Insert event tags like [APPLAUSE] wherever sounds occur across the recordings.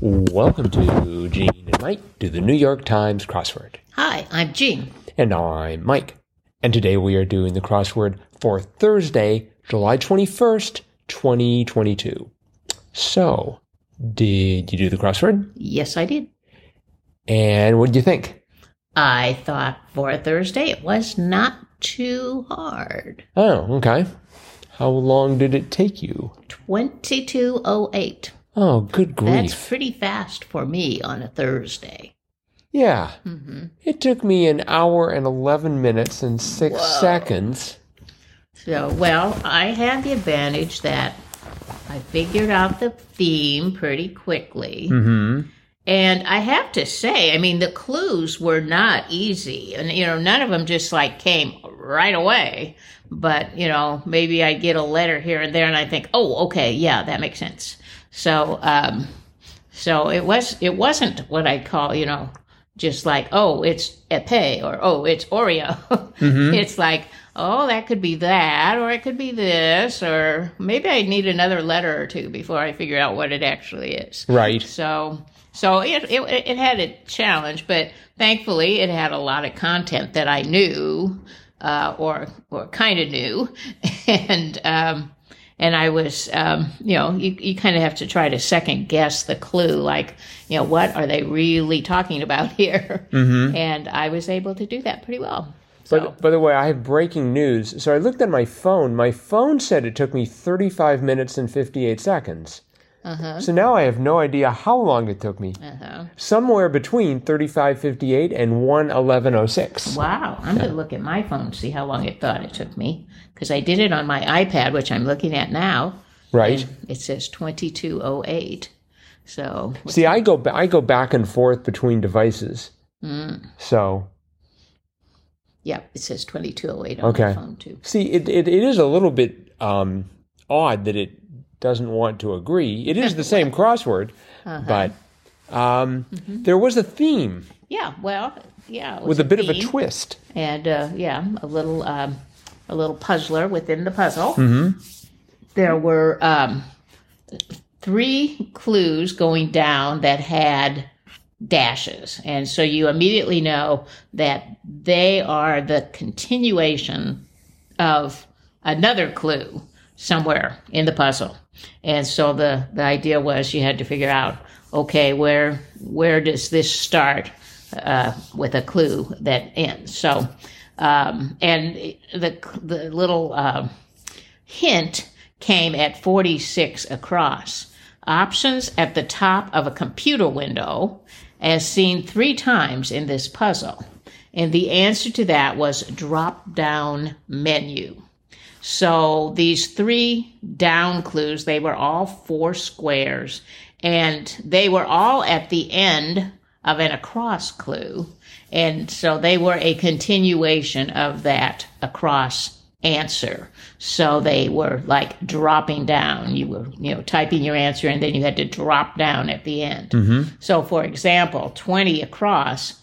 Welcome to Jean and Mike to the New York Times crossword. Hi, I'm Jean. And I'm Mike. And today we are doing the crossword for Thursday, July 21st, 2022. So, did you do the crossword? Yes, I did. And what did you think? I thought for a Thursday it was not too hard. Oh, okay. How long did it take you? 2208. Oh, good grief. That's pretty fast for me on a Thursday. Yeah. hmm It took me an hour and 11 minutes and six Whoa. seconds. So, well, I had the advantage that I figured out the theme pretty quickly. hmm. And I have to say, I mean, the clues were not easy. And, you know, none of them just like came right away. But, you know, maybe I get a letter here and there and I think, oh, okay, yeah, that makes sense. So, um, so it was, it wasn't what I call, you know, just like, oh, it's epe or oh, it's Oreo. [LAUGHS] It's like, oh, that could be that, or it could be this, or maybe I need another letter or two before I figure out what it actually is. Right. So, so it, it it had a challenge, but thankfully it had a lot of content that I knew, uh, or or kind of knew, [LAUGHS] and um, and I was, um, you know, you you kind of have to try to second guess the clue, like, you know, what are they really talking about [LAUGHS] here? Mm-hmm. And I was able to do that pretty well. So, But by the way, I have breaking news. So I looked at my phone. My phone said it took me 35 minutes and 58 seconds. Uh-huh, So now I have no idea how long it took me. uh-huh. Somewhere between 35.58 and 111.06. Wow, I'm going to look at my phone see how long it thought it took me because I did it on my iPad, which I'm looking at now. Right. It says 2208. So, See, I go ba- I go back and forth between devices. mm, So yeah, it says 2208 on Okay. my phone too. see, it it, it is a little bit um, odd that it doesn't want to agree. It is [LAUGHS] the same crossword, Uh-huh. but um, Mm-hmm. there was a theme Yeah, well, yeah. with a bit of a twist. and uh, yeah, a little um, a little puzzler within the puzzle. Mm-hmm. There were um, three clues going down that had dashes, and so you immediately know that they are the continuation of another clue somewhere in the puzzle. And so the the idea was you had to figure out okay where where does this start uh, with a clue that ends. So um, and the the little uh, hint came at 46 across. Options at the top of a computer window, as seen three times in this puzzle. And the answer to that was drop down menu. So these three down clues, they were all four squares and they were all at the end of an across clue. And so they were a continuation of that across answer. So they were like dropping down. You were, you know, typing your answer and then you had to drop down at the end. Mm-hmm. So for example, 20 across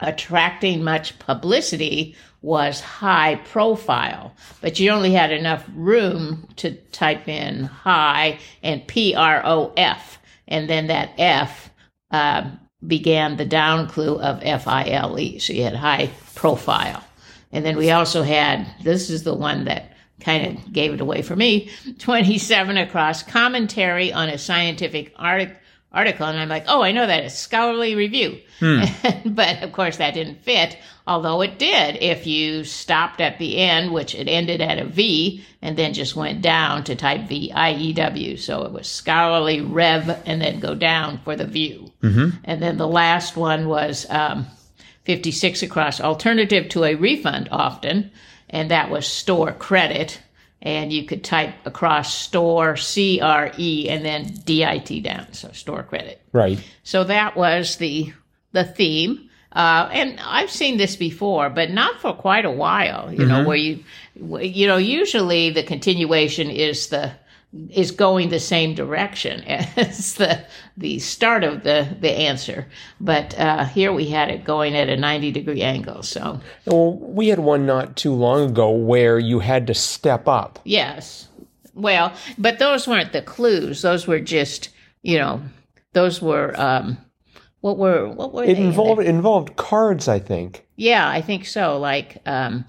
attracting much publicity was high profile, but you only had enough room to type in high and P R O F, and then that F uh, began the down clue of F I L E. So you had high profile. And then we also had this is the one that kind of gave it away for me [LAUGHS] 27 across commentary on a scientific article article and I'm like, oh, I know that it's scholarly review. [LAUGHS] but of course that didn't fit, although it did if you stopped at the end, which it ended at a V and then just went down to type V I E W. So it was scholarly rev and then go down for the view. And then the last one was um, 56 across alternative to a refund often, and that was store credit. And you could type across store C R E and then D I T down, so store credit. Right. So that was the the theme. Uh, and I've seen this before, but not for quite a while. You know, where you, you know, usually the continuation is the is going the same direction [LAUGHS] as the the start of the the answer. But uh, here we had it going at a ninety degree angle. So Well, we had one not too long ago where you had to step up. yes, well, but those weren't the clues. Those were just you know those were um, what were what were It they? involved it involved cards, I think. Yeah, I think so. Like um,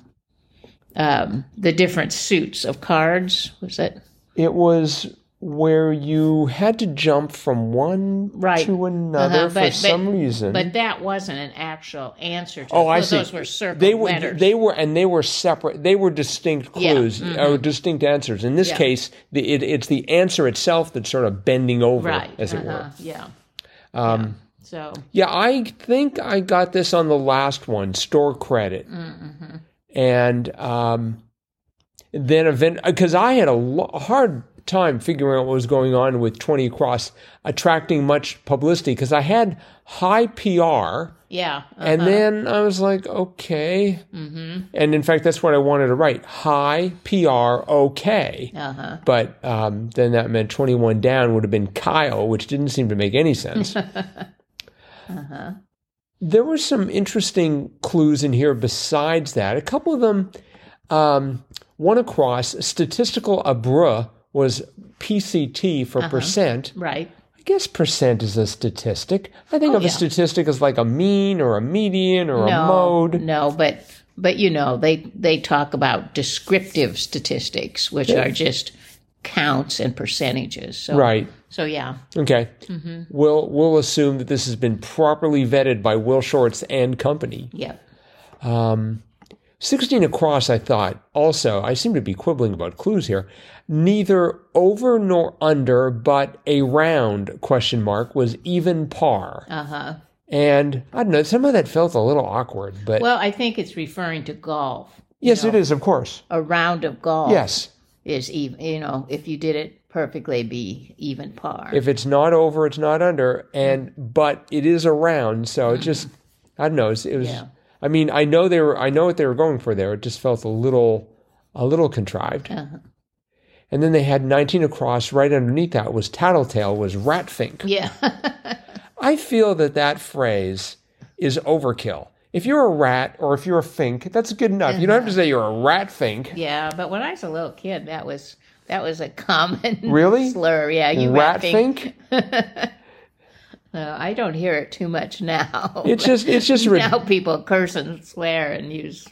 um, the different suits of cards. Was it? It was where you had to jump from one Right. to another Uh-huh, for but- some reason. But that wasn't an actual answer to Oh, I those, see. Those were circle they were letters. they were and they were separate. They were distinct Yeah, clues or distinct answers. In this Yeah. case, the, it, it's the answer itself that's sort of bending over, right. as it uh-huh, were. Yeah. Um, So Yeah, I think I got this on the last one, store credit, mm-hmm. and um, then event because I had a lo- hard time figuring out what was going on with Twenty Across attracting much publicity because I had high PR. yeah. uh, And then I was like, okay. Mm-hmm. And in fact, that's what I wanted to write high PR, okay. uh-huh. But um, then that meant 21 down would have been Kyle, which didn't seem to make any sense. [LAUGHS] Uh-huh. There were some interesting clues in here besides that. A couple of them, um, one across, statistical abra was PCT Uh-huh. for percent. Right. I guess percent is a statistic. I think of Oh, yeah. a statistic as like a mean or a median or no, a mode. No, but but you know they they talk about descriptive statistics, which are just counts and percentages. So Right. So yeah. Okay. Mm-hmm. We'll we'll assume that this has been properly vetted by Will Shortz and company. Yeah. 16 across, I thought, also, I seem to be quibbling about clues here. Neither over nor under, but a round question mark, was even par. Uh huh. And I don't know, some of that felt a little awkward, but Well, I think it's referring to golf. yes, it is, of course. A round of golf Yes. is even. You know, if you did it perfectly, be even par. If it's not over, it's not under, and but it is around, so it just I don't know. It was, it was Yeah. I mean, I know they were I know what they were going for there. It just felt a little a little contrived. Uh-huh. And then they had 19 across right underneath that was tattletale was ratfink. yeah. [LAUGHS] I feel that that phrase is overkill. If you're a rat or if you're a fink, that's good enough. You don't have to say you're a rat fink. yeah. But when I was a little kid, that was that was a common Really? [LAUGHS] slur. Yeah. You rat think. fink? [LAUGHS] Uh, I don't hear it too much now. It's just it's just [LAUGHS] now people curse and swear and use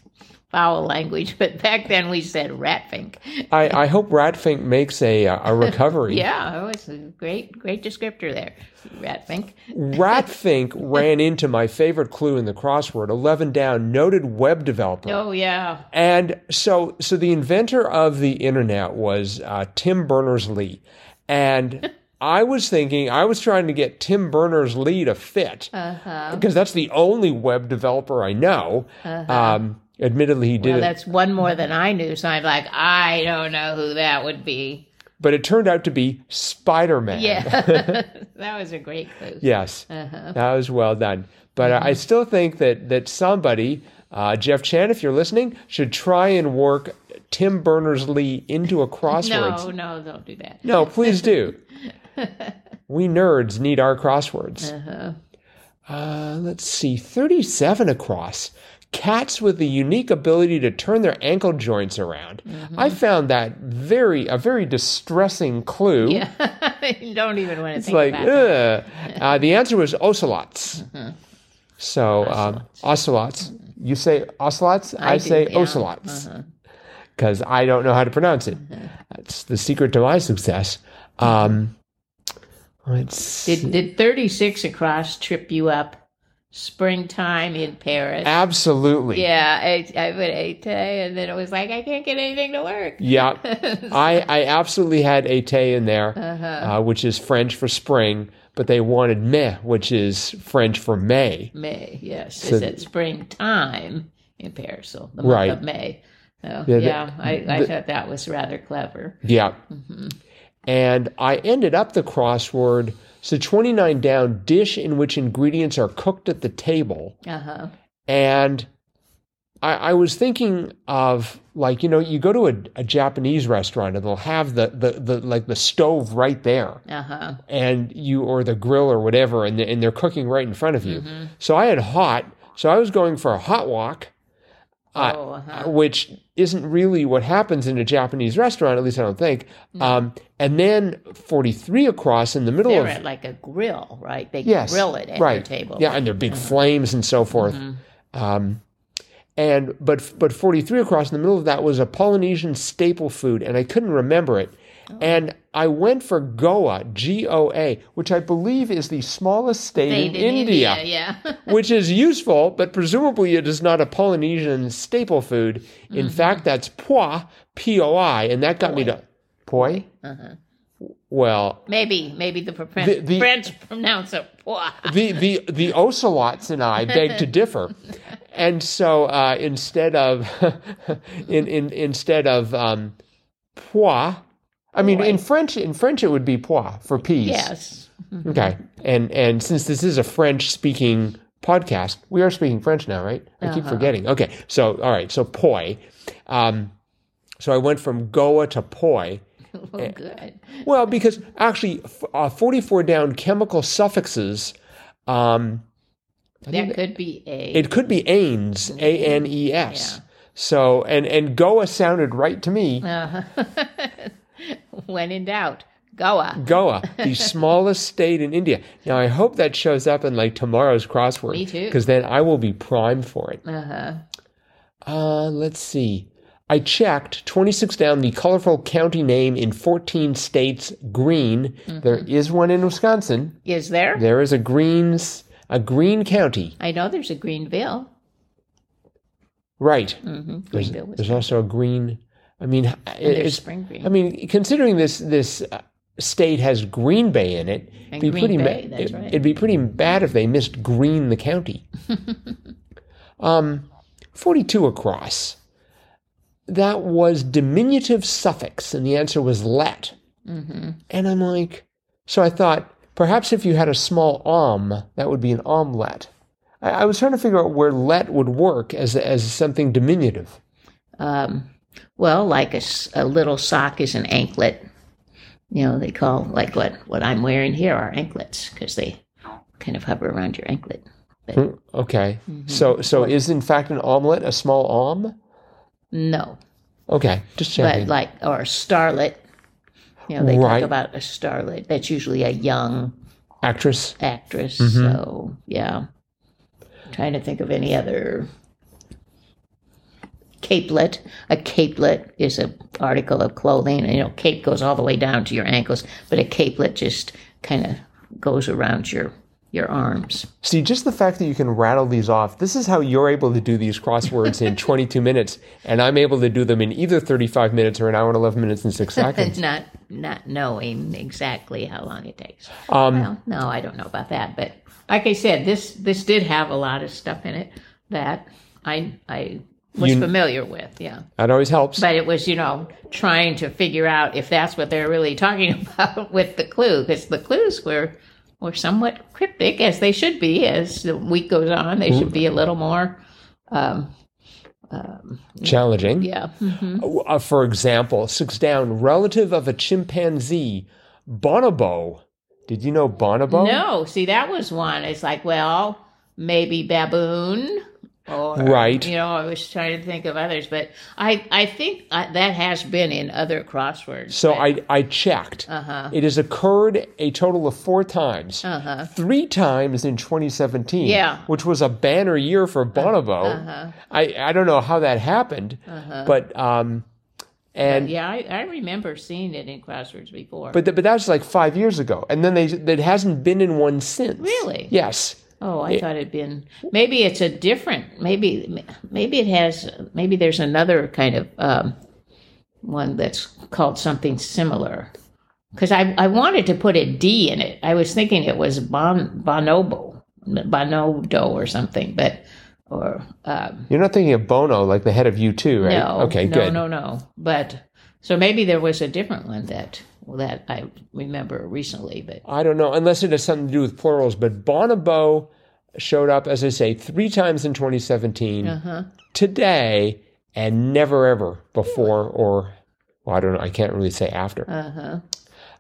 foul language, but back then we said ratfink. I, I hope ratfink makes a a [LAUGHS] recovery. Yeah, it was a great, great descriptor there, ratfink. Ratfink [LAUGHS] ran into my favorite clue in the crossword, 11 down, noted web developer. Oh yeah, And so, so the inventor of the internet was uh, Tim Berners-Lee. And I was thinking, I was trying to get Tim Berners-Lee to fit uh-huh. because that's the only web developer I know. Um, admittedly, he did Well, that's one more than I knew. So I'm like, I don't know who that would be. but it turned out to be Spider-Man. Yeah, [LAUGHS] [LAUGHS] that was a great clue. Yes, Uh-huh. that was well done. But uh, I still think that that somebody, uh, Jeff Chen, if you're listening, should try and work Tim Berners-Lee into a crosswords. [LAUGHS] No, no, don't do that. No, please do. [LAUGHS] we nerds need our crosswords. Uh-huh. Uh, let's see, 37 across. Cats with the unique ability to turn their ankle joints around. Mm-hmm. I found that very a very distressing clue. Yeah, [LAUGHS] you don't even want to It's think like, about it. ugh. Uh, the answer was ocelots. So, um, ocelots. You say ocelots, I, do, say yeah. ocelots Uh-huh. because I don't know how to pronounce it. That's the secret to my success. Um, let's Did did 36 across trip you up? Springtime in Paris. absolutely. Yeah, I, I put eight today, and then it was like I can't get anything to work. Yeah, [LAUGHS] I, I absolutely had été in there, Uh-huh. uh, which is French for spring, but they wanted mai, which is French for May. May, yes, So- it's at springtime in Paris, so the Right. month of May. So, Yeah, yeah, the- I, I the- thought that was rather clever. Yeah. Mm-hmm. And I ended up the crossword. So 29 down, dish in which ingredients are cooked at the table. Uh huh. And I, I was thinking of like, you know, you go to a, a Japanese restaurant and they'll have the, the, the like the stove right there Uh huh. and you or the grill or whatever and, and they're cooking right in front of you. Mm-hmm. So I had hot. So I was going for a hot uh, Oh, uh-huh. which isn't really what happens in a Japanese restaurant, at least I don't think. Um, and then 43 across in the middle They're of at like a grill, right? They yes, grill it at right. your table. Yeah, and they're big flames and so forth. Um, and but but 43 across in the middle of that was a Polynesian staple food, and I couldn't remember it. And I went for Goa, G O A, which I believe is the smallest state in, India, yeah. [LAUGHS] which is useful, but presumably it is not a Polynesian staple food. In Mm-hmm. fact, that's poi, P O I, and that got me to poi. Well, maybe, maybe the, French, The- the- French [LAUGHS] pronounce it. "Poi." the the the ocelots and I beg to differ, [LAUGHS] and so uh, instead of in, in instead of um, pois, I mean in French in French it would be pois for peas. Yes. [LAUGHS] Okay, and and since this is a French speaking podcast, we are speaking French now, right? I keep forgetting. Okay, so all right, so poi. Um, so I went from Goa to poi. Oh, [LAUGHS] good. Well, because actually, uh, 44 down chemical suffixes, um, That could be a. it could be ANES, A N E S. So, and, and Goa sounded right to me. Uh, [LAUGHS] [LAUGHS] when in doubt, Goa. Goa, [LAUGHS] the smallest state in India. Now, I hope that shows up in like tomorrow's crossword. Me too. Because then I will be primed for it. Uh-huh. Uh, let's see. I checked 26 down the colorful county name in 14 states, green. Mm-hmm. There is one in Wisconsin. Is there? There is a greens a green county. I know there's a Greenville. Right. Mm-hmm. Greenville was. there's also a green. I mean, it's. I mean, considering this this uh, state has Green Bay in it, And be Green pretty Bay, ma- it, right. It'd be pretty bad if they missed Green the county. [LAUGHS] um, forty-two across. That was diminutive suffix, and the answer was let. mm-hmm. And I'm like, so I thought perhaps if you had a small om, that would be an omelette. I, I was trying to figure out where let would work as as something diminutive. um, well, like a, a little sock is an anklet. You know, they call like what what I'm wearing here are anklets because they kind of hover around your anklet. Hmm, Okay, Mm-hmm. so so is in fact an omelet a small om? No, Okay, just checking. but like or a starlet. You know, they Right. talk about a starlet. That's usually a young Actress. actress. Mm-hmm. So yeah, trying to think of any other capelet. A capelet is an article of clothing. You know, cape goes all the way down to your ankles, but a capelet just kind of goes around your your arms. See, just the fact that you can rattle these off, this is how you're able to do these crosswords in [LAUGHS] 22 minutes, and I'm able to do them in either 35 minutes or an hour and 11 minutes and six [LAUGHS] seconds. not not knowing exactly how long it takes. Um, Well, no, I don't know about that, but like I said, this this did have a lot of stuff in it that I I was You- familiar with. Yeah. that always helps. but it was you know trying to figure out if that's what they're really talking [LAUGHS] about with the clue because the clues were were somewhat cryptic as they should be as the week goes on they should be a little more um, Challenging. yeah mhm. Uh, for example, six down, relative of a chimpanzee, bonobo. Did you know bonobo? no see that was one it's like well maybe baboon or Right. you know i was trying to think of others but i i think uh, that has been in other crosswords So I, I checked. uh-huh It has occurred a total of four times. uh-huh Three times in 2017, Yeah. which was a banner year for Bonobo. uh-huh I, I don't know how that happened, uh-huh but um, and yeah I, I remember seeing it in crosswords before but th- but that was like five years ago, and then they it hasn't been in one since. Really? Yes. Oh, I thought it'd been maybe it's a different maybe maybe it has maybe there's another kind of um, one that's called something similar because I I wanted to put a D in it. I was thinking it was bon bonobo bonodo or something, but or um, You're not thinking of Bono, like the head of U2, right? no, Okay, no, good. no, no. But so maybe there was a different one that that I remember recently, but I don't know, unless it has something to do with plurals. But Bonobo showed up, as I say, three times in 2017. uh huh. Today, and never ever before or, well, I don't know. I can't really say after. Uh huh.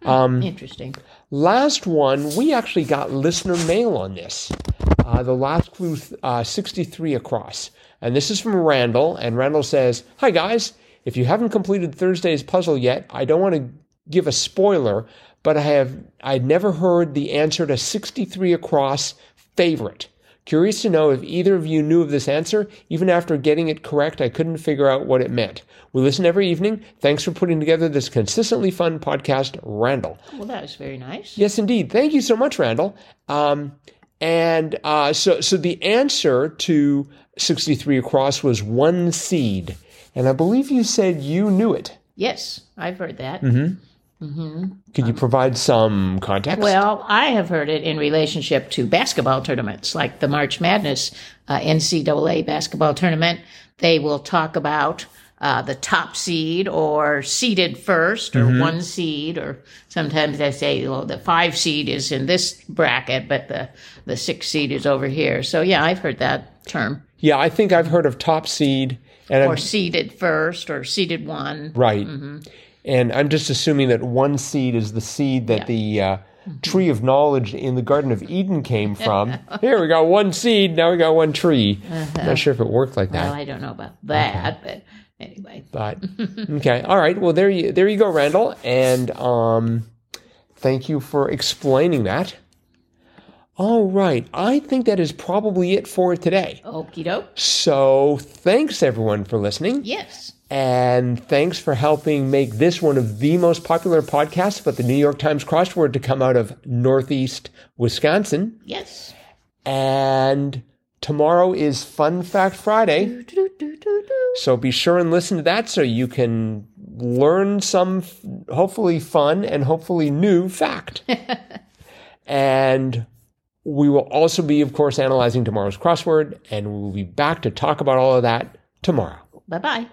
Um, Interesting. last one, we actually got listener mail on this. Uh, the last clue, uh, 63 across. And this is from Randall. And Randall says, Hi, guys. If you haven't completed Thursday's puzzle yet, I don't want to give a spoiler, but I have I'd never heard the answer to 63 across favorite. Curious to know if either of you knew of this answer. Even after getting it correct, I couldn't figure out what it meant. We listen every evening. Thanks for putting together this consistently fun podcast, Randall. Well, that was very nice. Yes, indeed. Thank you so much, Randall. Um, and uh, so, so the answer to 63 across was one seed. And I believe you said you knew it. Yes, I've heard that. Mm-hmm. Mm-hmm. Could you provide some context? Well, I have heard it in relationship to basketball tournaments, like the March Madness uh, NCAA basketball tournament. They will talk about uh, the top seed or seeded first or one seed, or sometimes they say, well, the five seed is in this bracket, but the, the six seed is over here. So, yeah, I've heard that term. yeah, I think I've heard of top seed. And Or I've, seeded first or seeded one. right. And I'm just assuming that one seed is the seed that the uh, tree of knowledge in the Garden of Eden came from. [LAUGHS] Here we got one seed, now we got one tree. I'm not sure if it worked like that. Well, I don't know about that, but anyway. But [LAUGHS] okay, all right. Well, there you there you go, Randall, and um, thank you for explaining that. All right, I think that is probably it for today. Okie doke. So thanks everyone for listening, Yes. and thanks for helping make this one of the most popular podcasts about the New York Times crossword to come out of Northeast Wisconsin. Yes. And tomorrow is Fun Fact Friday. Do-do-do-do-do. So be sure and listen to that so you can learn some hopefully fun and hopefully new fact. [LAUGHS] and we will also be, of course, analyzing tomorrow's crossword, and we will be back to talk about all of that tomorrow. Bye bye.